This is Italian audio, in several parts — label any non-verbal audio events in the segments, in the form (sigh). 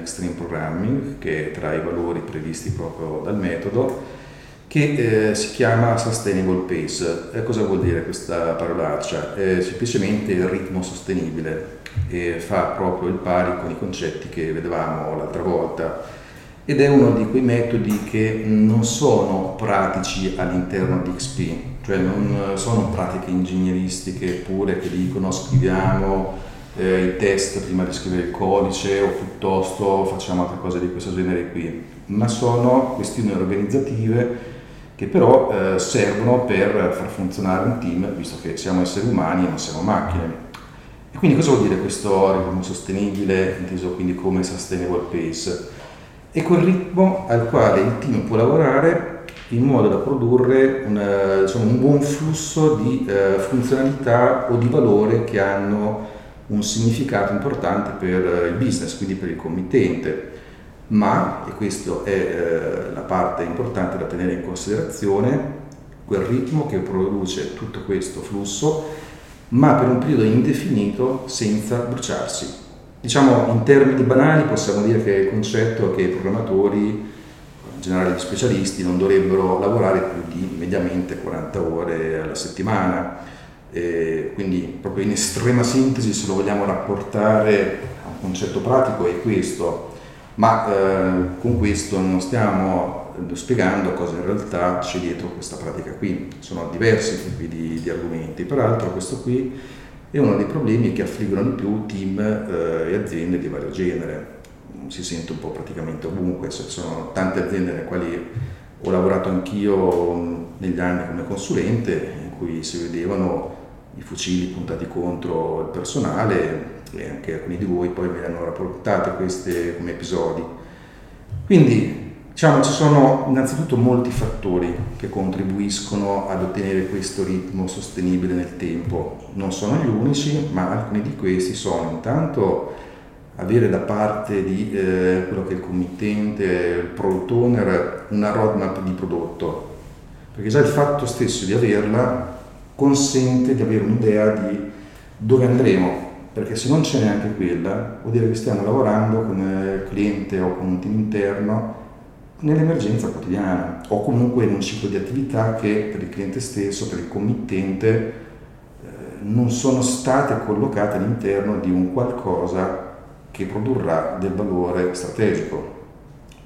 Extreme Programming, che è tra i valori previsti proprio dal metodo, che eh, si chiama Sustainable Pace. E cosa vuol dire questa parolaccia? È semplicemente il ritmo sostenibile e fa proprio il pari con i concetti che vedevamo l'altra volta ed è uno di quei metodi che non sono pratici all'interno di XP, cioè non sono pratiche ingegneristiche pure che dicono scriviamo eh, i test prima di scrivere il codice o piuttosto facciamo altre cose di questo genere qui, ma sono questioni organizzative che però eh, servono per far funzionare un team, visto che siamo esseri umani e non siamo macchine. E quindi cosa vuol dire questo ritmo sostenibile, inteso quindi come sustainable pace? È quel ritmo al quale il team può lavorare in modo da produrre una, diciamo, un buon flusso di eh, funzionalità o di valore che hanno un significato importante per il business, quindi per il committente ma, e questa è eh, la parte importante da tenere in considerazione, quel ritmo che produce tutto questo flusso, ma per un periodo indefinito senza bruciarsi. Diciamo in termini banali possiamo dire che il concetto è che i programmatori, in generale gli specialisti, non dovrebbero lavorare più di mediamente 40 ore alla settimana. E quindi proprio in estrema sintesi se lo vogliamo rapportare a un concetto pratico è questo, ma eh, con questo non stiamo spiegando cosa in realtà c'è dietro questa pratica qui. Sono diversi tipi di, di argomenti, peraltro questo qui è uno dei problemi che affliggono di più team eh, e aziende di vario genere. Si sente un po' praticamente ovunque, ci sono tante aziende nelle quali ho lavorato anch'io negli anni come consulente, in cui si vedevano i fucili puntati contro il personale e anche alcuni di voi poi me le hanno rapportate queste come episodi. Quindi diciamo ci sono innanzitutto molti fattori che contribuiscono ad ottenere questo ritmo sostenibile nel tempo. Non sono gli unici, ma alcuni di questi sono intanto avere da parte di eh, quello che è il committente, il product owner, una roadmap di prodotto, perché già il fatto stesso di averla consente di avere un'idea di dove andremo, perché se non c'è neanche quella, vuol dire che stiamo lavorando con il cliente o con un team interno nell'emergenza quotidiana o comunque in un ciclo di attività che per il cliente stesso, per il committente, eh, non sono state collocate all'interno di un qualcosa che produrrà del valore strategico,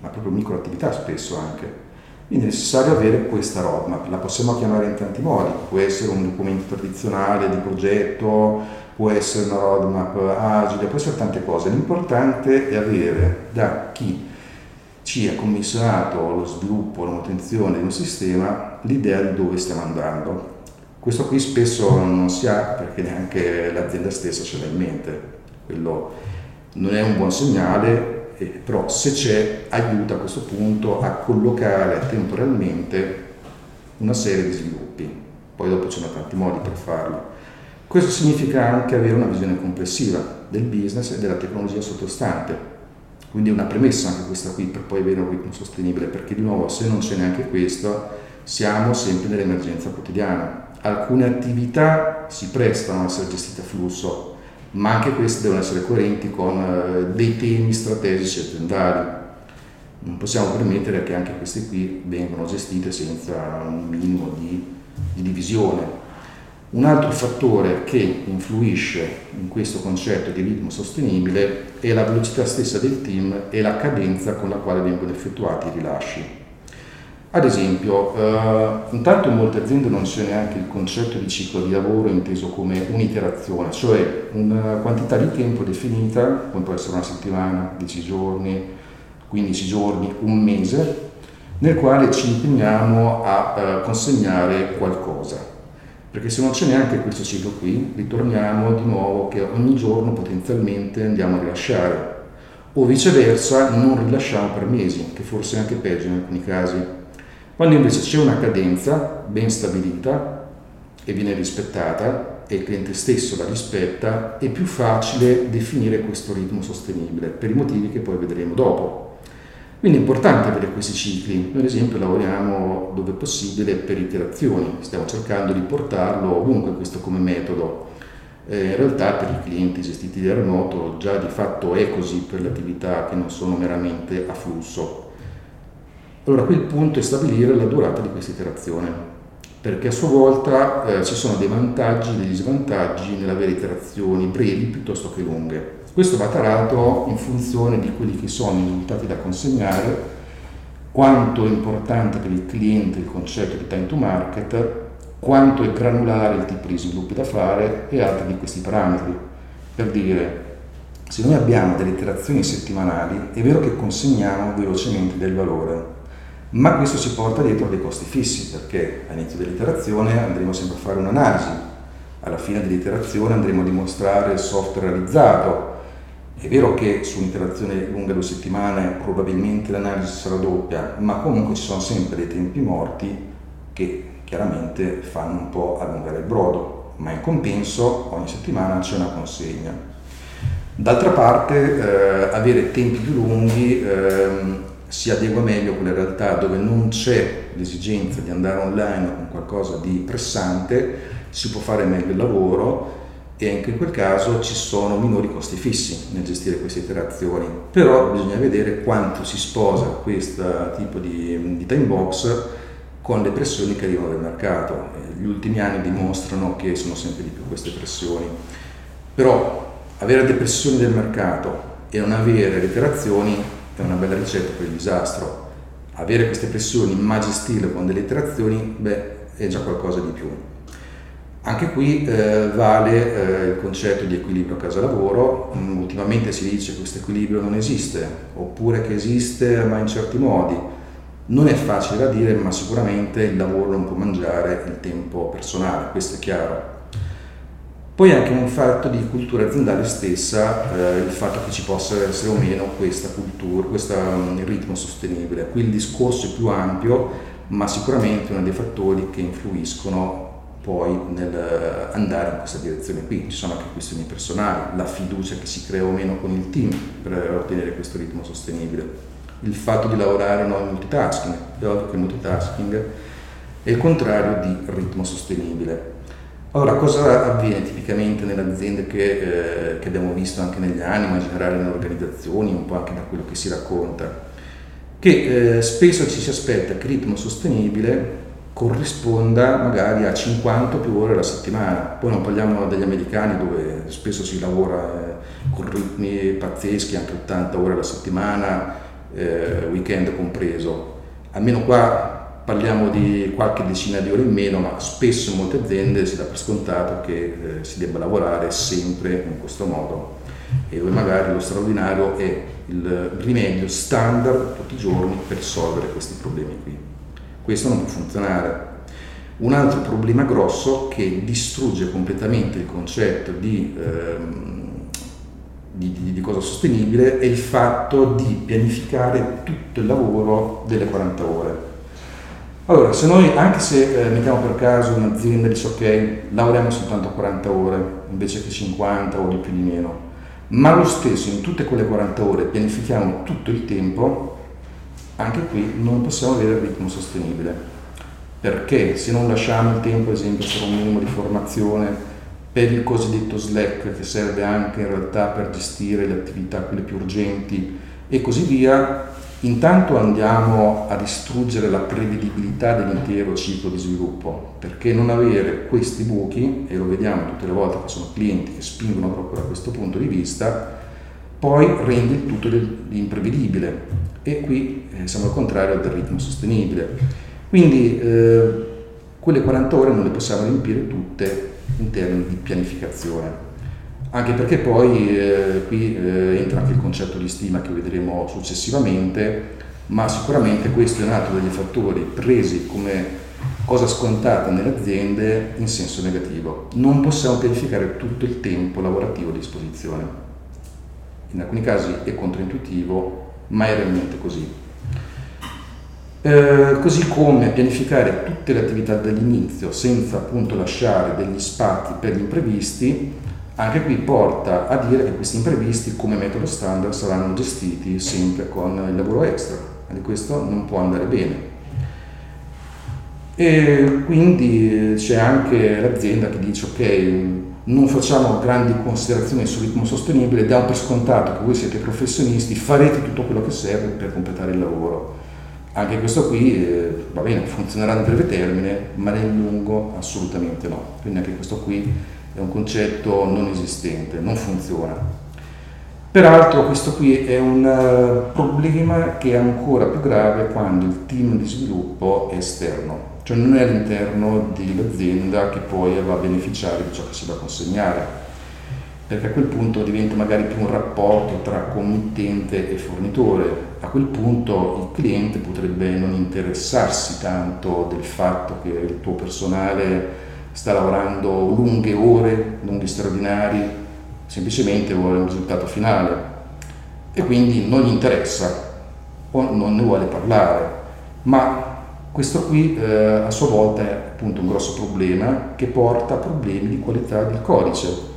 ma proprio microattività spesso anche. Quindi è necessario avere questa roadmap, la possiamo chiamare in tanti modi, può essere un documento tradizionale di progetto, può essere una roadmap agile, può essere tante cose. L'importante è avere da chi ci ha commissionato lo sviluppo, la manutenzione di un sistema, l'idea di dove stiamo andando. Questo qui spesso non si ha perché neanche l'azienda stessa ce l'ha in mente. Quello non è un buon segnale eh, però se c'è aiuta a questo punto a collocare temporalmente una serie di sviluppi, poi dopo ci sono tanti modi per farlo. Questo significa anche avere una visione complessiva del business e della tecnologia sottostante, quindi una premessa anche questa qui per poi avere un ritmo sostenibile, perché di nuovo se non c'è neanche questo siamo sempre nell'emergenza quotidiana. Alcune attività si prestano a essere gestite a flusso, ma anche queste devono essere coerenti con eh, dei temi strategici aziendali. Non possiamo permettere che anche queste qui vengano gestite senza un minimo di, di divisione. Un altro fattore che influisce in questo concetto di ritmo sostenibile è la velocità stessa del team e la cadenza con la quale vengono effettuati i rilasci. Ad esempio, eh, intanto in molte aziende non c'è neanche il concetto di ciclo di lavoro inteso come un'iterazione, cioè una quantità di tempo definita, come può essere una settimana, 10 giorni, 15 giorni, un mese, nel quale ci impegniamo a eh, consegnare qualcosa. Perché se non c'è neanche questo ciclo qui, ritorniamo di nuovo che ogni giorno potenzialmente andiamo a rilasciare, o viceversa non rilasciamo per mesi, che forse è anche peggio in alcuni casi quando invece c'è una cadenza ben stabilita e viene rispettata e il cliente stesso la rispetta, è più facile definire questo ritmo sostenibile per i motivi che poi vedremo dopo. Quindi è importante avere questi cicli. Noi ad esempio lavoriamo dove possibile per iterazioni, stiamo cercando di portarlo ovunque questo come metodo. eh, in realtà per i clienti gestiti da remoto già di fatto è così per le attività che non sono meramente a flusso. Allora qui il punto è stabilire la durata di questa iterazione, perché a sua volta eh, ci sono dei vantaggi e degli svantaggi nell'avere iterazioni brevi piuttosto che lunghe. Questo va tarato in funzione di quelli che sono i risultati da consegnare, quanto è importante per il cliente il concetto di time to market, quanto è granulare il tipo di sviluppi da fare e altri di questi parametri. Per dire, se noi abbiamo delle iterazioni settimanali, è vero che consegniamo velocemente del valore, ma questo ci porta dietro dei costi fissi, perché all'inizio dell'iterazione andremo sempre a fare un'analisi, alla fine dell'iterazione andremo a dimostrare il software realizzato. È vero che su un'iterazione lunga due settimane probabilmente l'analisi sarà doppia, ma comunque ci sono sempre dei tempi morti che chiaramente fanno un po' allungare il brodo, ma in compenso ogni settimana c'è una consegna. D'altra parte eh, avere tempi più lunghi eh, si adegua meglio a quelle realtà dove non c'è l'esigenza di andare online con qualcosa di pressante, si può fare meglio il lavoro e anche in quel caso ci sono minori costi fissi nel gestire queste iterazioni, però bisogna vedere quanto si sposa questo tipo di, di time box con le pressioni che arrivano dal mercato. Gli ultimi anni dimostrano che sono sempre di più queste pressioni. Però avere le pressioni del mercato e non avere le iterazioni è una bella ricetta per il disastro. Avere queste pressioni ma gestirle con delle iterazioni, beh, è già qualcosa di più. Anche qui eh, vale eh, il concetto di equilibrio casa-lavoro, mm, ultimamente si dice che questo equilibrio non esiste, oppure che esiste ma in certi modi non è facile da dire, ma sicuramente il lavoro non può mangiare il tempo personale, questo è chiaro. Poi anche un fatto di cultura aziendale stessa, eh, il fatto che ci possa essere o meno questa cultura, questo um, ritmo sostenibile. Qui il discorso è più ampio, ma sicuramente uno dei fattori che influiscono poi nell'andare in questa direzione qui. Ci sono anche questioni personali, la fiducia che si crea o meno con il team per ottenere questo ritmo sostenibile il fatto di lavorare no, in multitasking, è ovvio che il multitasking è il contrario di ritmo sostenibile. Allora, cosa avviene tipicamente nelle aziende che, eh, che, abbiamo visto anche negli anni, ma in generale nelle organizzazioni, un po' anche da quello che si racconta? Che eh, spesso ci si aspetta che il ritmo sostenibile corrisponda magari a 50 più ore alla settimana. Poi non parliamo degli americani dove spesso si lavora eh, con ritmi pazzeschi, anche 80 ore alla settimana, eh, weekend compreso. Almeno qua parliamo di qualche decina di ore in meno, ma spesso in molte aziende si dà per scontato che eh, si debba lavorare sempre in questo modo e dove magari lo straordinario è il rimedio standard tutti i giorni per risolvere questi problemi qui. Questo non può funzionare. Un altro problema grosso che distrugge completamente il concetto di ehm, di, di, di, cosa sostenibile è il fatto di pianificare tutto il lavoro delle 40 ore. Allora, se noi, anche se eh, mettiamo per caso un'azienda dice ok, lavoriamo soltanto 40 ore invece che 50 o di più di meno, ma lo stesso in tutte quelle 40 ore pianifichiamo tutto il tempo, anche qui non possiamo avere il ritmo sostenibile. Perché se non lasciamo il tempo, ad esempio, per un minimo di formazione, per il cosiddetto Slack che serve anche in realtà per gestire le attività quelle più urgenti e così via, intanto andiamo a distruggere la prevedibilità dell'intero ciclo di sviluppo, perché non avere questi buchi, e lo vediamo tutte le volte che sono clienti che spingono proprio da questo punto di vista, poi rende il tutto imprevedibile e qui eh, siamo al contrario del ritmo sostenibile. Quindi eh, quelle 40 ore non le possiamo riempire tutte in termini di pianificazione. Anche perché poi eh, qui eh, entra anche il concetto di stima che vedremo successivamente, ma sicuramente questo è un altro degli fattori presi come cosa scontata nelle aziende in senso negativo. Non possiamo pianificare tutto il tempo lavorativo a disposizione. In alcuni casi è controintuitivo, ma è realmente così. Eh, così come pianificare tutte le attività dall'inizio senza appunto lasciare degli spazi per gli imprevisti, anche qui porta a dire che questi imprevisti come metodo standard saranno gestiti sempre con il lavoro extra e questo non può andare bene. E quindi c'è anche l'azienda che dice ok, non facciamo grandi considerazioni sul ritmo sostenibile, diamo per scontato che voi siete professionisti, farete tutto quello che serve per completare il lavoro. Anche questo qui eh, va bene, funzionerà nel breve termine, ma nel lungo assolutamente no. Quindi anche questo qui è un concetto non esistente, non funziona. Peraltro questo qui è un uh, problema che è ancora più grave quando il team di sviluppo è esterno cioè non è all'interno dell'azienda che poi va a beneficiare di ciò che si va a consegnare, perché a quel punto diventa magari più un rapporto tra committente e fornitore. A quel punto il cliente potrebbe non interessarsi tanto del fatto che il tuo personale sta lavorando lunghe ore, lunghi straordinari, semplicemente vuole un risultato finale e quindi non gli interessa o non ne vuole parlare, ma questo qui eh, a sua volta è appunto un grosso problema che porta a problemi di qualità del codice.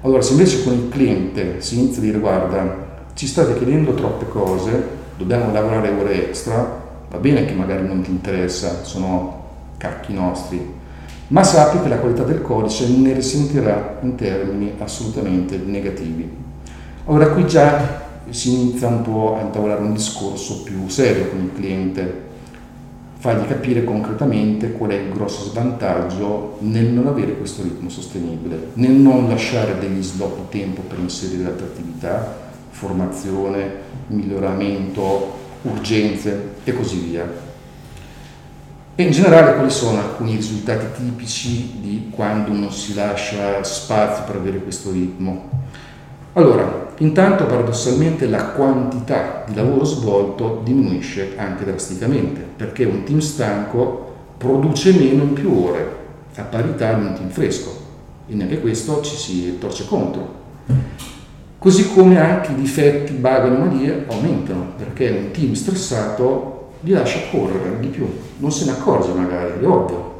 Allora, se invece con il cliente si inizia a dire guarda, ci state chiedendo troppe cose, dobbiamo lavorare ore extra, va bene che magari non ti interessa, sono cacchi nostri, ma sappi che la qualità del codice ne risentirà in termini assolutamente negativi. Allora qui già si inizia un po' a intavolare un discorso più serio con il cliente, fargli capire concretamente qual è il grosso svantaggio nel non avere questo ritmo sostenibile, nel non lasciare degli slot tempo per inserire altre attività, formazione, miglioramento, urgenze e così via. E in generale quali sono alcuni risultati tipici di quando non si lascia spazio per avere questo ritmo? Allora, intanto paradossalmente la quantità di lavoro svolto diminuisce anche drasticamente, perché un team stanco produce meno in più ore, a parità di un team fresco, e neanche questo ci si torce contro. Così come anche i difetti, bug e anomalie aumentano, perché un team stressato li lascia correre di più, non se ne accorge magari, è ovvio.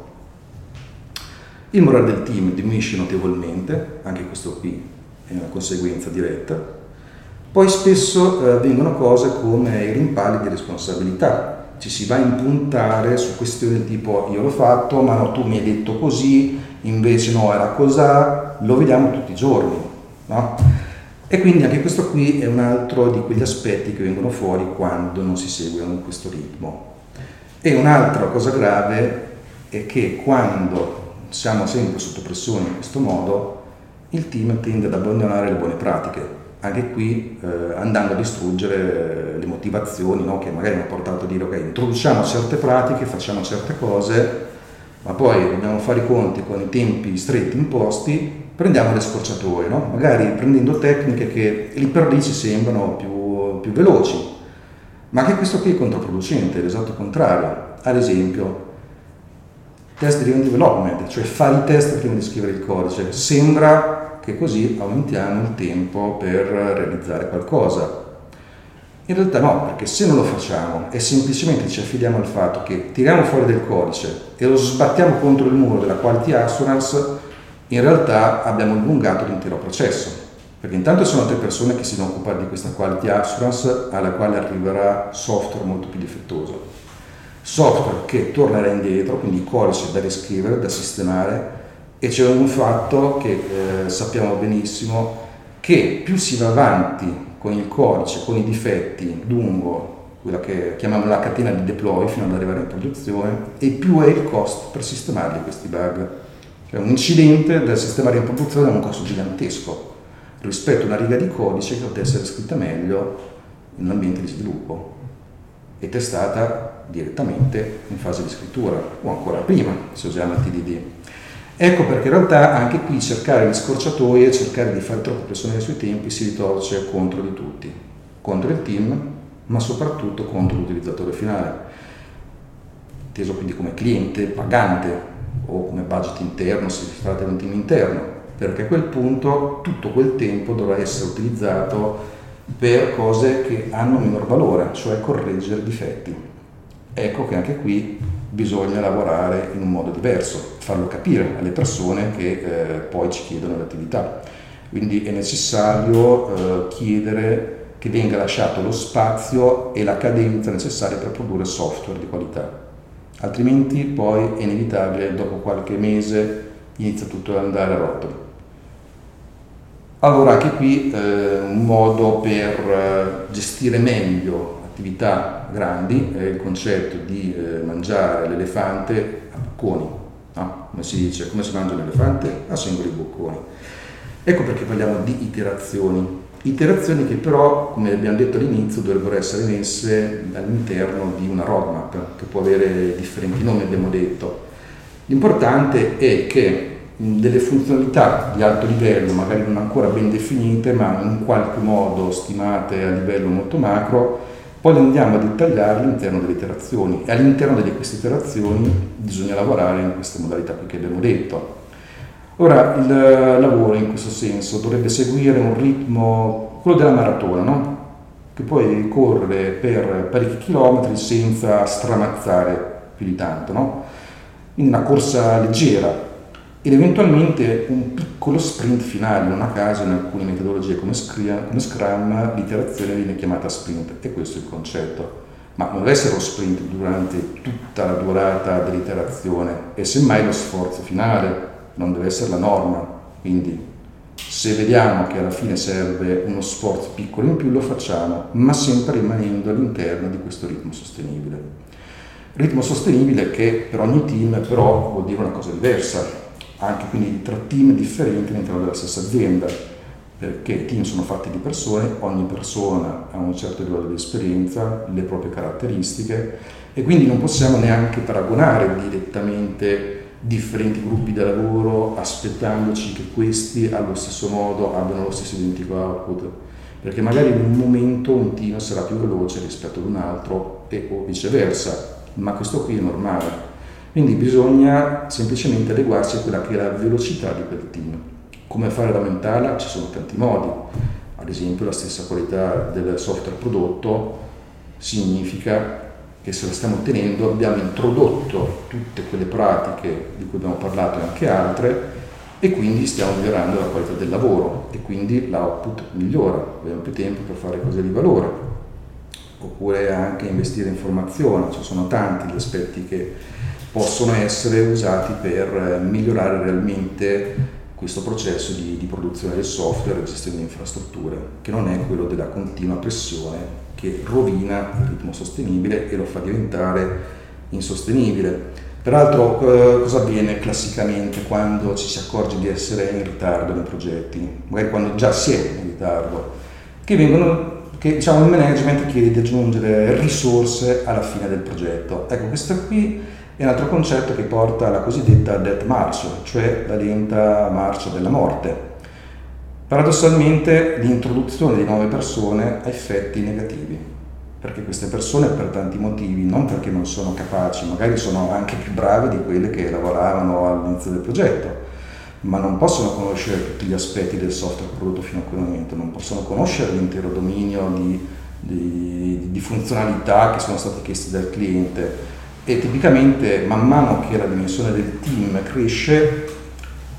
Il morale del team diminuisce notevolmente, anche questo qui è una conseguenza diretta. Poi spesso eh, vengono cose come i rimpalli di responsabilità, ci si va a impuntare su questioni tipo io l'ho fatto, ma no, tu mi hai detto così, invece no, era cos'ha, lo vediamo tutti i giorni. No? E quindi anche questo qui è un altro di quegli aspetti che vengono fuori quando non si seguono questo ritmo. E un'altra cosa grave è che quando siamo sempre sotto pressione in questo modo, il team tende ad abbandonare le buone pratiche, anche qui eh, andando a distruggere le motivazioni no? che magari hanno portato a dire ok, introduciamo certe pratiche, facciamo certe cose, ma poi dobbiamo fare i conti con i tempi stretti imposti, prendiamo le scorciatoie, no? magari prendendo tecniche che lì per lì ci sembrano più, più veloci, ma anche questo qui è controproducente, è l'esatto contrario. Ad esempio, test driven development, cioè fare i test prima di scrivere il codice, sembra che così aumentiamo il tempo per realizzare qualcosa. In realtà no, perché se non lo facciamo e semplicemente ci affidiamo al fatto che tiriamo fuori del codice e lo sbattiamo contro il muro della quality assurance, in realtà abbiamo allungato l'intero processo. Perché intanto sono altre persone che si devono occupare di questa quality assurance alla quale arriverà software molto più difettoso. Software che tornerà indietro, quindi codice da riscrivere, da sistemare, e c'è un fatto che eh, sappiamo benissimo che più si va avanti con il codice, con i difetti lungo quella che chiamiamo la catena di deploy fino ad arrivare in produzione e più è il costo per sistemarli questi bug. Cioè un incidente da sistemare in produzione ha un costo gigantesco rispetto a una riga di codice che potrebbe essere scritta meglio in un ambiente di sviluppo e testata direttamente in fase di scrittura o ancora prima se usiamo il TDD. Ecco perché in realtà anche qui cercare le scorciatoie, cercare di fare troppo pressione sui tempi si ritorce contro di tutti, contro il team, ma soprattutto contro l'utilizzatore finale, inteso quindi come cliente, pagante o come budget interno se si tratta di un team interno, perché a quel punto tutto quel tempo dovrà essere utilizzato per cose che hanno minor valore, cioè correggere difetti. Ecco che anche qui bisogna lavorare in un modo diverso, farlo capire alle persone che eh, poi ci chiedono l'attività. Quindi è necessario eh, chiedere che venga lasciato lo spazio e la cadenza necessaria per produrre software di qualità. Altrimenti poi è inevitabile, dopo qualche mese inizia tutto ad andare a rotoli. Allora anche qui eh, un modo per eh, gestire meglio attività grandi è il concetto di eh, mangiare l'elefante a bocconi, no? come si dice, come si mangia l'elefante? A singoli bocconi. Ecco perché parliamo di iterazioni, iterazioni che però, come abbiamo detto all'inizio, dovrebbero essere messe all'interno di una roadmap che può avere differenti nomi, abbiamo detto. L'importante è che delle funzionalità di alto livello, magari non ancora ben definite, ma in qualche modo stimate a livello molto macro, poi andiamo a dettagliare all'interno delle iterazioni e all'interno di queste iterazioni bisogna lavorare in queste modalità che abbiamo detto. Ora, il lavoro in questo senso dovrebbe seguire un ritmo, quello della maratona, no? che poi correre per parecchi chilometri senza stramazzare più di tanto, no? in una corsa leggera, ed eventualmente un piccolo sprint finale, non a caso in alcune metodologie come Scrum, l'iterazione viene chiamata sprint e questo è il concetto. Ma non deve essere lo sprint durante tutta la durata dell'iterazione e semmai lo sforzo finale, non deve essere la norma. Quindi se vediamo che alla fine serve uno sforzo piccolo in più lo facciamo, ma sempre rimanendo all'interno di questo ritmo sostenibile. Ritmo sostenibile che per ogni team però vuol dire una cosa diversa, anche quindi tra team differenti all'interno della stessa azienda, perché i team sono fatti di persone, ogni persona ha un certo livello di esperienza, le proprie caratteristiche e quindi non possiamo neanche paragonare direttamente differenti gruppi di lavoro aspettandoci che questi allo stesso modo abbiano lo stesso identico output perché magari in un momento un team sarà più veloce rispetto ad un altro e o viceversa ma questo qui è normale quindi bisogna semplicemente adeguarsi a quella che è la velocità di quel team. Come fare ad aumentarla? Ci sono tanti modi. Ad esempio la stessa qualità del software prodotto significa che se la stiamo ottenendo abbiamo introdotto tutte quelle pratiche di cui abbiamo parlato e anche altre e quindi stiamo migliorando la qualità del lavoro e quindi l'output migliora, abbiamo più tempo per fare cose di valore oppure anche investire in formazione, ci sono tanti gli aspetti che possono essere usati per eh, migliorare realmente questo processo di, di produzione del software e gestione di infrastrutture, che non è quello della continua pressione che rovina il ritmo sostenibile e lo fa diventare insostenibile. Peraltro eh, cosa avviene classicamente quando ci si accorge di essere in ritardo nei progetti, magari quando già si è in ritardo, che, vengono, che diciamo, il management chiede di aggiungere risorse alla fine del progetto. Ecco, questa qui è un altro concetto che porta alla cosiddetta death march, cioè la lenta marcia della morte. Paradossalmente l'introduzione di nuove persone ha effetti negativi, perché queste persone per tanti motivi, non perché non sono capaci, magari sono anche più bravi di quelle che lavoravano all'inizio del progetto, ma non possono conoscere tutti gli aspetti del software prodotto fino a quel momento, non possono conoscere l'intero dominio di, di, di funzionalità che sono state chieste dal cliente, e tipicamente man mano che la dimensione del team cresce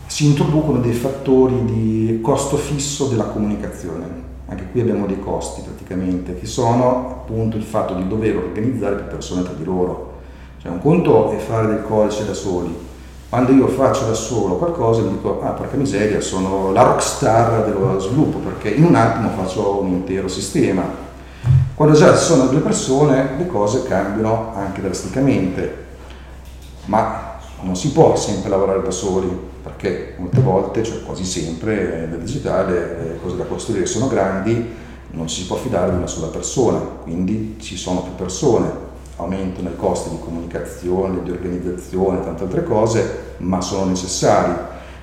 si introducono dei fattori di costo fisso della comunicazione. Anche qui abbiamo dei costi praticamente, che sono appunto il fatto di dover organizzare più persone tra di loro. Cioè un conto è fare del codice da soli. Quando io faccio da solo qualcosa mi dico, ah porca miseria, sono la rockstar dello sviluppo, perché in un attimo faccio un intero sistema quando già ci sono due persone le cose cambiano anche drasticamente, ma non si può sempre lavorare da soli, perché molte volte, cioè quasi sempre nel digitale, le cose da costruire sono grandi, non ci si può fidare di una sola persona, quindi ci sono più persone, aumentano i costi di comunicazione, di organizzazione, tante altre cose, ma sono necessari.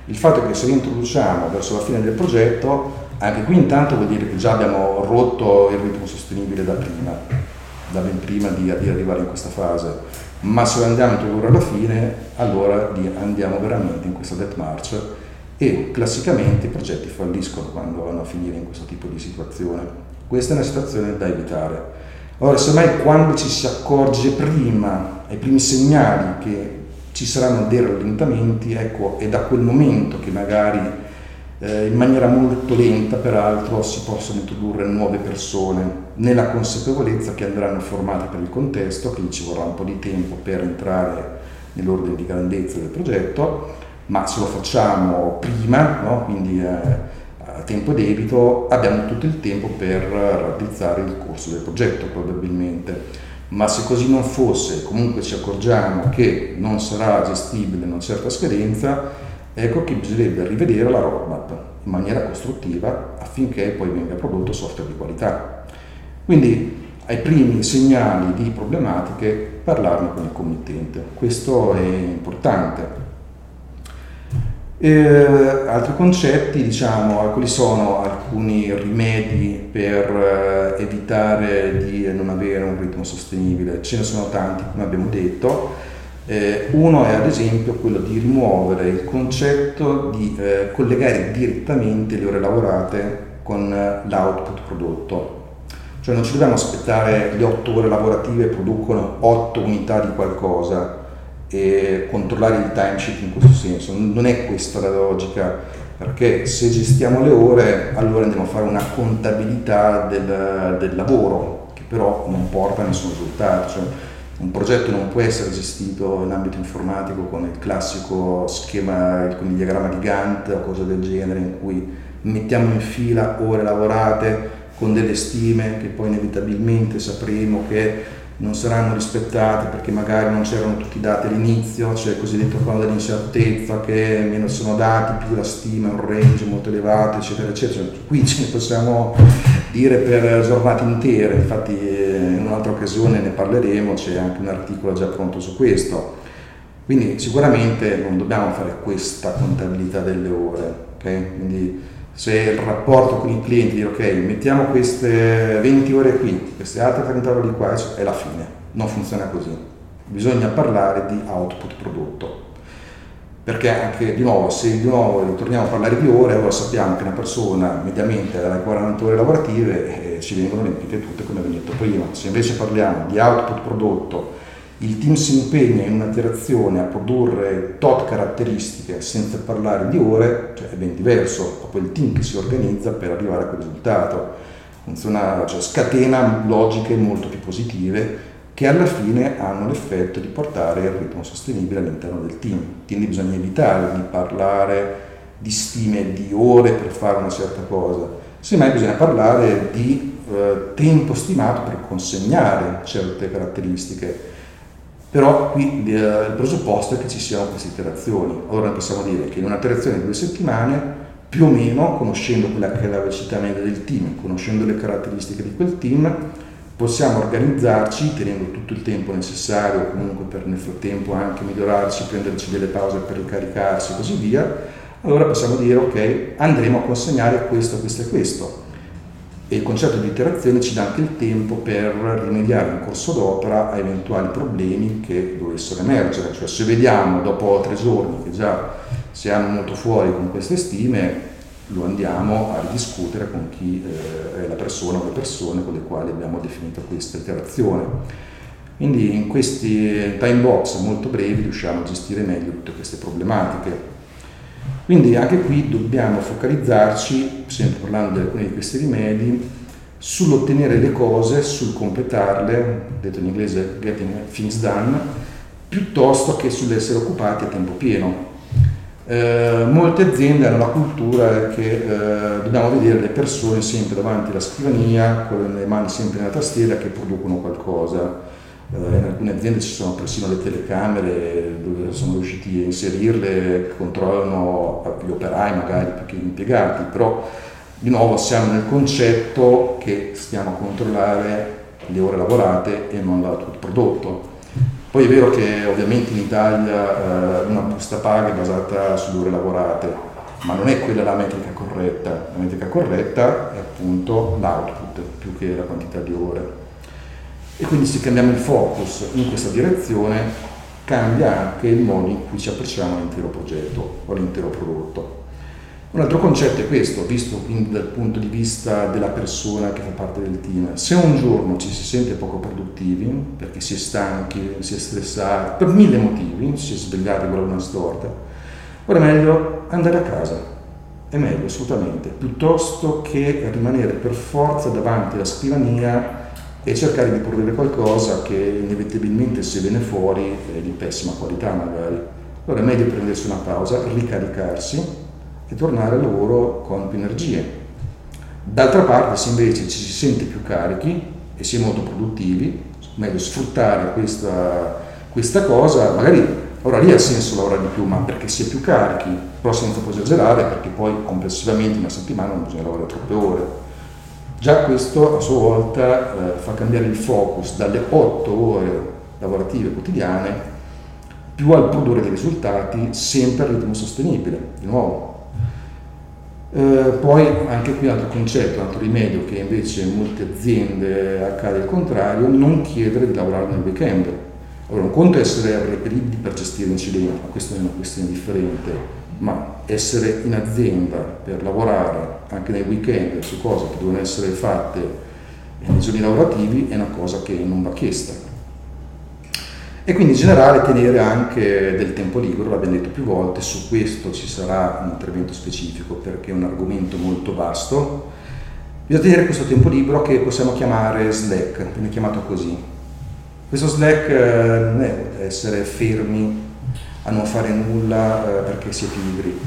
Il fatto è che se li introduciamo verso la fine del progetto anche qui intanto vuol dire che già abbiamo rotto il ritmo sostenibile da prima, da ben prima di, di arrivare in questa fase, ma se andiamo a introdurre alla fine, allora andiamo veramente in questa death march e classicamente i progetti falliscono quando vanno a finire in questo tipo di situazione. Questa è una situazione da evitare. Ora, semmai quando ci si accorge prima, ai primi segnali che ci saranno dei rallentamenti, ecco, è da quel momento che magari eh, in maniera molto lenta peraltro si possono introdurre nuove persone nella consapevolezza che andranno formate per il contesto, che ci vorrà un po' di tempo per entrare nell'ordine di grandezza del progetto, ma se lo facciamo prima, no? quindi eh, a tempo debito abbiamo tutto il tempo per raddrizzare il corso del progetto probabilmente. Ma se così non fosse, comunque ci accorgiamo che non sarà gestibile una certa scadenza, ecco che bisognerebbe rivedere la roadmap in maniera costruttiva affinché poi venga prodotto software di qualità. Quindi ai primi segnali di problematiche parlarne con il committente, questo è importante. Eh, altri concetti, diciamo, quali sono alcuni rimedi per eh, evitare di non avere un ritmo sostenibile? Ce ne sono tanti, come abbiamo detto. Eh, uno è ad esempio quello di rimuovere il concetto di eh, collegare direttamente le ore lavorate con eh, l'output prodotto. Cioè non ci dobbiamo aspettare le otto ore lavorative producono otto unità di qualcosa, e controllare il timesheet in questo senso. Non è questa la logica, perché se gestiamo le ore allora andiamo a fare una contabilità del, del lavoro, che però non porta a nessun risultato. Cioè, un progetto non può essere gestito in ambito informatico con il classico schema, con il diagramma di Gantt o cose del genere in cui mettiamo in fila ore lavorate con delle stime che poi inevitabilmente sapremo che non saranno rispettate perché magari non c'erano tutti i dati all'inizio, c'è il cosiddetto cono dell'incertezza che meno sono dati, più la stima, un range molto elevato, eccetera, eccetera. Qui ce ne possiamo dire per giornate intere, infatti eh, in un'altra occasione ne parleremo, c'è anche un articolo già pronto su questo. Quindi sicuramente non dobbiamo fare questa contabilità delle ore, okay? Quindi se il rapporto con i clienti, dire ok, mettiamo queste 20 ore qui, queste altre 30 ore di qua, è la fine, non funziona così. Bisogna parlare di output prodotto. Perché anche di nuovo, se di nuovo ritorniamo a parlare di ore, allora sappiamo che una persona mediamente ha 40 ore lavorative e ci vengono riempite tutte come abbiamo detto prima. Se invece parliamo di output prodotto il team si impegna in un'interazione a produrre tot caratteristiche senza parlare di ore, cioè è ben diverso, proprio il team che si organizza per arrivare a quel risultato. Funziona, cioè scatena logiche molto più positive che alla fine hanno l'effetto di portare il ritmo sostenibile all'interno del team. Quindi bisogna evitare di parlare di stime di ore per fare una certa cosa, semmai bisogna parlare di eh, tempo stimato per consegnare certe caratteristiche però qui eh, il presupposto è che ci siano queste iterazioni. Allora possiamo dire che in un'iterazione di due settimane, più o meno, conoscendo quella che è la velocità media del team, conoscendo le caratteristiche di quel team, possiamo organizzarci tenendo tutto il tempo necessario, comunque per nel frattempo anche migliorarci, prenderci delle pause per ricaricarsi e così via. Allora possiamo dire ok, andremo a consegnare questo, questo e questo e il concetto di iterazione ci dà anche il tempo per rimediare in corso d'opera a eventuali problemi che dovessero emergere, cioè se vediamo dopo tre giorni che già siamo molto fuori con queste stime, lo andiamo a ridiscutere con chi eh, è la persona o le persone con le quali abbiamo definito questa iterazione. Quindi in questi time box molto brevi riusciamo a gestire meglio tutte queste problematiche. Quindi anche qui dobbiamo focalizzarci, sempre parlando di alcuni di questi rimedi, sull'ottenere le cose, sul completarle, detto in inglese getting things done, piuttosto che sull'essere occupati a tempo pieno. Eh, molte aziende hanno la cultura che eh, dobbiamo vedere le persone sempre davanti alla scrivania, con le mani sempre nella tastiera che producono qualcosa eh, in alcune aziende ci sono persino le telecamere dove sono riusciti a inserirle, controllano gli operai magari più che gli impiegati, però di nuovo siamo nel concetto che stiamo a controllare le ore lavorate e non l'output prodotto. Poi è vero che ovviamente in Italia eh, una busta paga è basata sulle ore lavorate, ma non è quella la metrica corretta. La metrica corretta è appunto l'output più che la quantità di ore. E quindi se cambiamo il focus in questa direzione cambia anche il modo in cui ci approcciamo all'intero progetto o all'intero prodotto. Un altro concetto è questo, visto quindi dal punto di vista della persona che fa parte del team. Se un giorno ci si sente poco produttivi, perché si è stanchi, si è stressati, per mille motivi, si è svegliati con la luna storta, allora è meglio andare a casa. È meglio assolutamente, piuttosto che rimanere per forza davanti alla scrivania e cercare di produrre qualcosa che inevitabilmente se viene fuori è di pessima qualità magari. Allora è meglio prendersi una pausa, ricaricarsi e tornare al lavoro con più energie. D'altra parte, se invece ci si sente più carichi e si è molto produttivi, meglio sfruttare questa, questa cosa, magari Ora lì ha senso lavorare di più, ma perché si è più carichi, però senza poi esagerare, perché poi complessivamente in una settimana non bisogna lavorare troppe ore. Già questo a sua volta eh, fa cambiare il focus dalle 8 ore lavorative quotidiane più al produrre dei risultati sempre a ritmo sostenibile, di nuovo. Eh, poi anche qui un altro concetto, un altro rimedio che invece in molte aziende accade il contrario, non chiedere di lavorare nel weekend Ora, un conto è essere reperibili per gestire incidenti, ma questa è una questione differente, ma essere in azienda per lavorare anche nei weekend su cose che devono essere fatte nei giorni lavorativi è una cosa che non va chiesta. E quindi in generale tenere anche del tempo libero, l'abbiamo detto più volte, su questo ci sarà un intervento specifico perché è un argomento molto vasto. Bisogna tenere questo tempo libero che possiamo chiamare Slack, viene chiamato così, questo Slack eh, non è essere fermi a non fare nulla eh, perché si è pigri,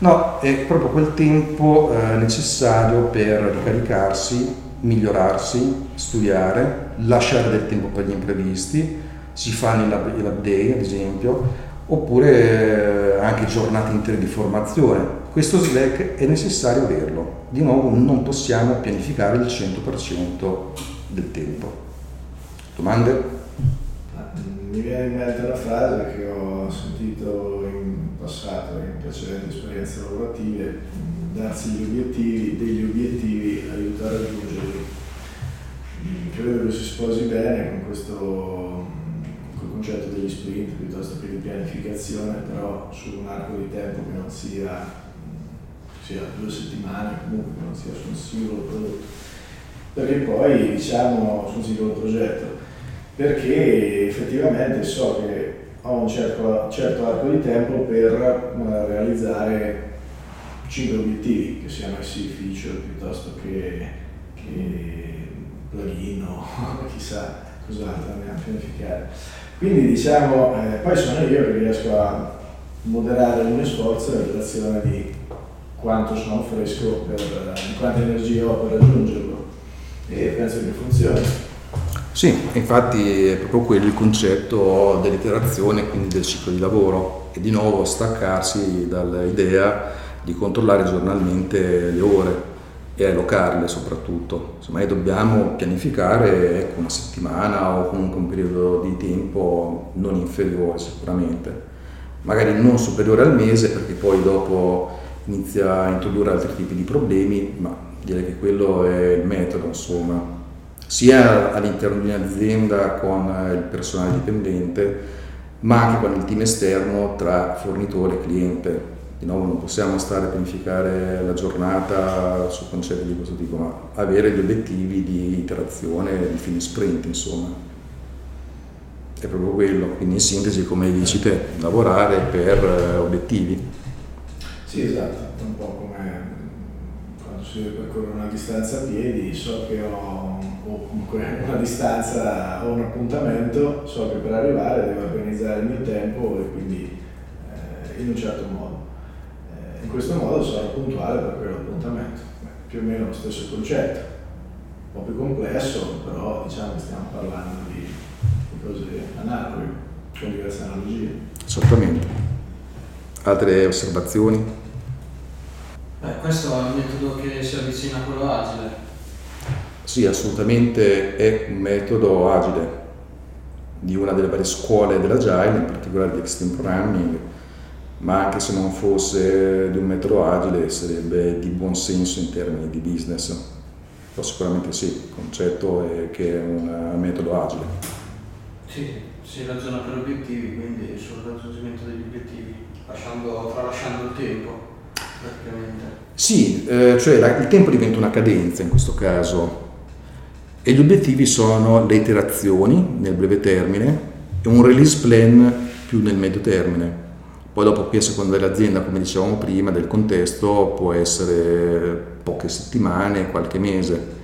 no, è proprio quel tempo eh, necessario per ricaricarsi, migliorarsi, studiare, lasciare del tempo per gli imprevisti, si fa il lab day ad esempio, oppure anche giornate intere di formazione. Questo Slack è necessario averlo, di nuovo non possiamo pianificare il 100% del tempo. Domande? Mi viene in mente una frase che ho sentito in passato, in precedenti esperienze lavorative, darsi gli obiettivi, degli obiettivi aiuta a raggiungerli. Credo che si sposi bene con questo concetto degli sprint piuttosto che di pianificazione, però su un arco di tempo che non sia, sia due settimane, comunque non sia su un singolo prodotto. Perché poi diciamo su un singolo progetto perché effettivamente so che ho un certo, certo arco di tempo per uh, realizzare 5 obiettivi, che siano essi feature piuttosto che, che plugin o (laughs) chissà cos'altro andiamo a pianificare. Quindi diciamo, eh, poi sono io che riesco a moderare il mio sforzo in relazione di quanto sono fresco, per, di quanta energia ho per raggiungerlo. E penso che funzioni. Sì, infatti è proprio quello il concetto dell'iterazione, quindi del ciclo di lavoro. E di nuovo staccarsi dall'idea di controllare giornalmente le ore e allocarle soprattutto. Insomma, dobbiamo pianificare ecco, una settimana o comunque un periodo di tempo non inferiore sicuramente, magari non superiore al mese perché poi dopo inizia a introdurre altri tipi di problemi, ma direi che quello è il metodo, insomma sia all'interno di un'azienda con il personale dipendente, ma anche con il team esterno tra fornitore e cliente. Di nuovo non possiamo stare a pianificare la giornata su concetti di questo tipo, ma avere gli obiettivi di iterazione, di fine sprint, insomma. È proprio quello, quindi in sintesi, come dici te, lavorare per eh, obiettivi. Sì, esatto, un po' come quando si deve percorrere una distanza a piedi, so che ho comunque (laughs) una distanza o un appuntamento, so che per arrivare devo organizzare il mio tempo e quindi eh, in un certo modo. In questo modo sarò puntuale per quell'appuntamento. Più o meno lo stesso concetto, un po' più complesso, però diciamo che stiamo parlando di, di cose analoghe, con diverse analogie. Esattamente. Altre osservazioni? Beh, questo è un metodo che si avvicina a quello agile sì, assolutamente è un metodo agile di una delle varie scuole dell'agile, in particolare di Extreme Programming, ma anche se non fosse di un metodo agile sarebbe di buon senso in termini di business. Però sicuramente sì, il concetto è che è un metodo agile. Sì, si ragiona per obiettivi, quindi sul raggiungimento degli obiettivi, lasciando, tralasciando il tempo praticamente. Sì, eh, cioè la, il tempo diventa una cadenza in questo caso, e gli obiettivi sono le iterazioni nel breve termine e un release plan più nel medio termine. Poi dopo qui a seconda dell'azienda, come dicevamo prima, del contesto può essere poche settimane, qualche mese.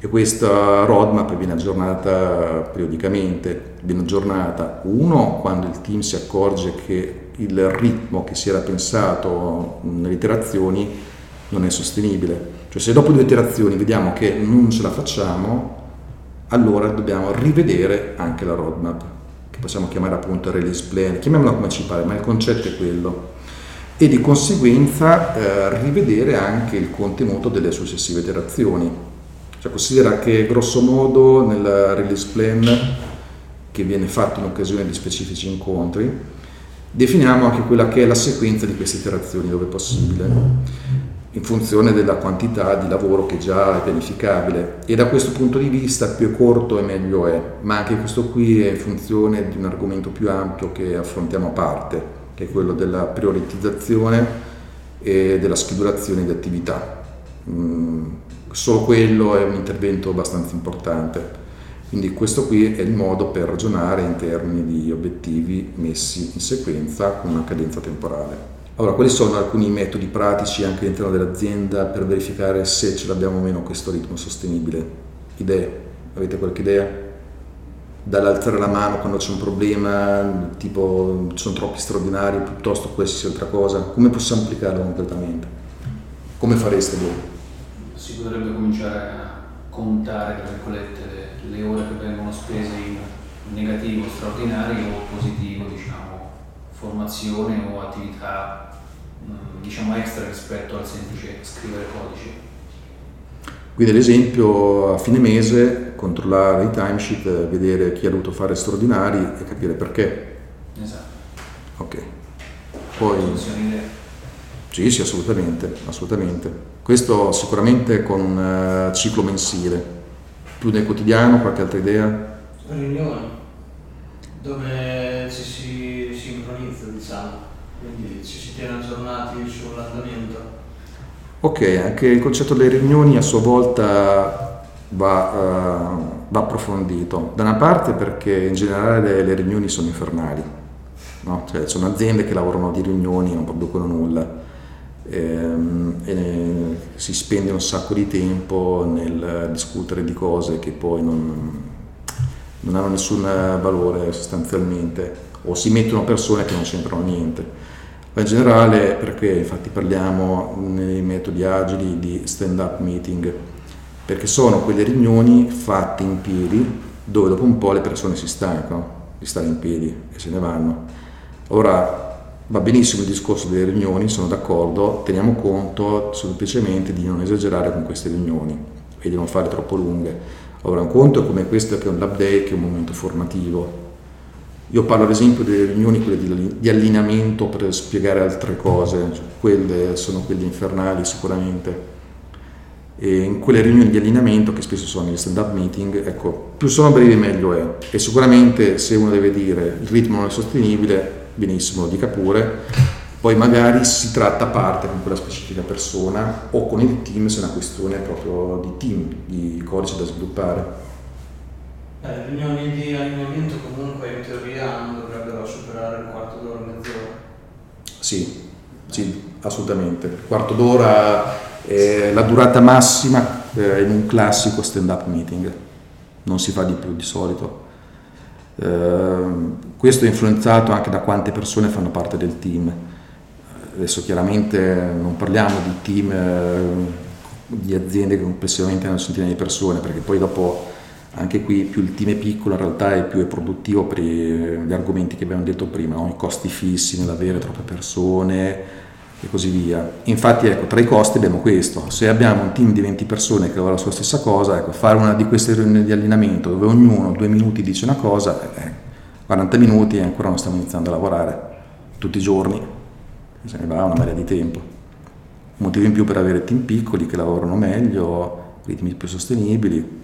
E questa roadmap viene aggiornata periodicamente, viene aggiornata. Uno quando il team si accorge che il ritmo che si era pensato nelle iterazioni non è sostenibile. Cioè se dopo due iterazioni vediamo che non ce la facciamo, allora dobbiamo rivedere anche la roadmap, possiamo chiamare appunto release plan, chiamiamola come ci pare, ma il concetto è quello. E di conseguenza eh, rivedere anche il contenuto delle successive iterazioni. Cioè considera che grosso modo nel release plan che viene fatto in occasione di specifici incontri, definiamo anche quella che è la sequenza di queste iterazioni dove possibile in funzione della quantità di lavoro che già è pianificabile e da questo punto di vista più è corto e meglio è, ma anche questo qui è in funzione di un argomento più ampio che affrontiamo a parte, che è quello della prioritizzazione e della schedulazione di attività. Mm, solo quello è un intervento abbastanza importante. Quindi questo qui è il modo per ragionare in termini di obiettivi messi in sequenza con una cadenza temporale. Allora, quali sono alcuni metodi pratici anche all'interno dell'azienda per verificare se ce l'abbiamo o meno questo ritmo sostenibile? Idee? Avete qualche idea? Dall'alzare la mano quando c'è un problema, tipo ci sono troppi straordinari, piuttosto qualsiasi altra cosa? Come possiamo applicarlo concretamente? Come fareste voi? Si potrebbe cominciare a contare, tra virgolette, le, ore che vengono spese in negativo, straordinario o positivo, diciamo formazione o attività diciamo extra rispetto al semplice scrivere codice. Quindi ad esempio a fine mese controllare i timesheet, vedere chi ha dovuto fare straordinari e capire perché. Esatto. Ok. Poi... Sì, sì, assolutamente, assolutamente. Questo sicuramente con un uh, ciclo mensile. Più nel quotidiano, qualche altra idea? Riunioni dove ci si sincronizza, diciamo, quindi ci si tiene aggiornati sull'andamento. Ok, anche il concetto delle riunioni a sua volta va, uh, va approfondito. Da una parte perché in generale le, riunioni sono infernali, no? cioè, sono aziende che lavorano di riunioni e non producono nulla. Ehm, e si spende un sacco di tempo nel discutere di cose che poi non, non hanno nessun valore sostanzialmente o si mettono persone che non c'entrano niente. Ma in generale, perché infatti parliamo nei metodi agili di stand-up meeting, perché sono quelle riunioni fatte in piedi dove dopo un po' le persone si stancano di stare in piedi e se ne vanno. Ora va benissimo il discorso delle riunioni, sono d'accordo, teniamo conto semplicemente di non esagerare con queste riunioni e di non fare troppo lunghe allora, un conto è come questo che è un lab day, che è un momento formativo. Io parlo ad esempio delle riunioni quelle di, allineamento per spiegare altre cose, cioè quelle sono quelle infernali sicuramente. E in quelle riunioni di allineamento, che spesso sono negli stand-up meeting, ecco, più sono brevi meglio è. E sicuramente se uno deve dire il ritmo non è sostenibile, benissimo, lo dica pure, poi magari si tratta a parte con quella specifica persona o con il team se è una questione proprio di team, di codice da sviluppare. Eh, riunioni di allineamento comunque in teoria non dovrebbero superare il quarto d'ora, mezz'ora. Sì, sì, assolutamente. Il quarto d'ora è la durata massima eh, in un classico stand-up meeting, non si fa di più di solito. Eh, questo è influenzato anche da quante persone fanno parte del team adesso chiaramente non parliamo di team eh, di aziende che complessivamente hanno centinaia di persone, perché poi dopo anche qui più il team è piccolo in realtà è più è produttivo per gli argomenti che abbiamo detto prima, no? i costi fissi nell'avere troppe persone e così via. Infatti ecco, tra i costi abbiamo questo, se abbiamo un team di 20 persone che lavora sulla stessa cosa, ecco, fare una di queste riunioni di allenamento dove ognuno due minuti dice una cosa, eh, 40 minuti e ancora non stiamo iniziando a lavorare tutti i giorni se ne va una marea di tempo. Motivo in più per avere team piccoli che lavorano meglio, ritmi più sostenibili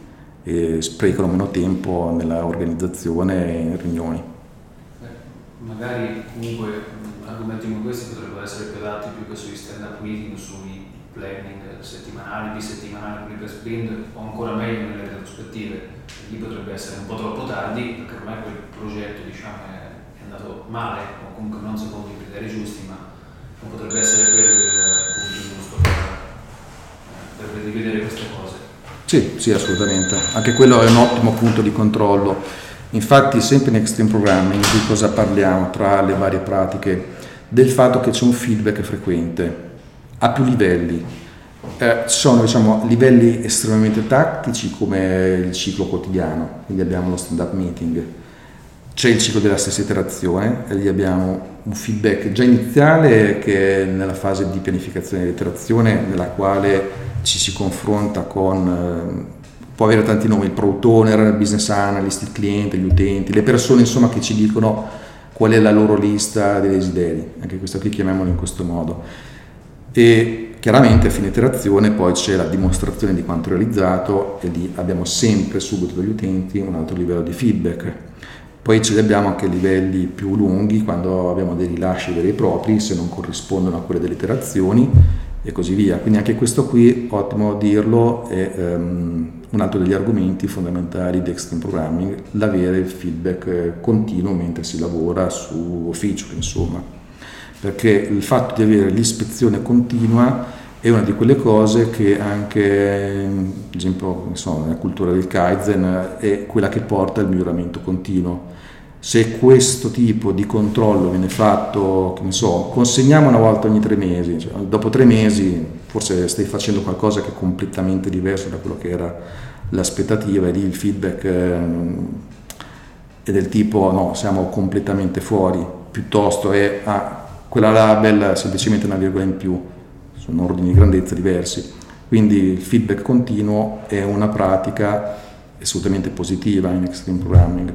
e sprecano meno tempo nella organizzazione e in riunioni. magari comunque argomenti come questi potrebbero essere più adatti più che sui stand-up meeting, sui planning settimanali, bisettimanali, quelli per sprint o ancora meglio nelle retrospettive. Lì potrebbe essere un po' troppo tardi perché ormai quel progetto diciamo, è andato male o comunque non secondo i criteri giusti, ma potrebbe essere quello il punto giusto per, per rivedere queste cose. Sì, sì, assolutamente. Anche quello è un ottimo punto di controllo. Infatti, sempre in Extreme Programming di cosa parliamo tra le varie pratiche? del fatto che c'è un feedback frequente a più livelli. Eh, sono diciamo, livelli estremamente tattici come il ciclo quotidiano, quindi abbiamo lo stand-up meeting, c'è il ciclo della stessa iterazione e lì abbiamo un feedback già iniziale che è nella fase di pianificazione dell'iterazione nella quale ci si confronta con, eh, può avere tanti nomi, il product owner, il business analyst, il cliente, gli utenti, le persone insomma che ci dicono qual è la loro lista dei desideri, anche questo qui chiamiamolo in questo modo. E chiaramente a fine iterazione poi c'è la dimostrazione di quanto realizzato e lì abbiamo sempre subito dagli utenti un altro livello di feedback. Poi ce li abbiamo anche a livelli più lunghi quando abbiamo dei rilasci veri e propri se non corrispondono a quelle delle iterazioni e così via. Quindi anche questo qui, ottimo dirlo, è um, un altro degli argomenti fondamentali di Extreme Programming, l'avere il feedback eh, continuo mentre si lavora su feature, insomma. Perché il fatto di avere l'ispezione continua è una di quelle cose che anche, ad esempio, insomma, nella cultura del Kaizen è quella che porta al miglioramento continuo se questo tipo di controllo viene fatto, che ne so, consegniamo una volta ogni tre mesi, cioè, dopo tre mesi forse stai facendo qualcosa che è completamente diverso da quello che era l'aspettativa e lì il feedback eh, è del tipo no, siamo completamente fuori, piuttosto è ah, quella label semplicemente una virgola in più, sono ordini di grandezza diversi. Quindi il feedback continuo è una pratica assolutamente positiva in extreme programming.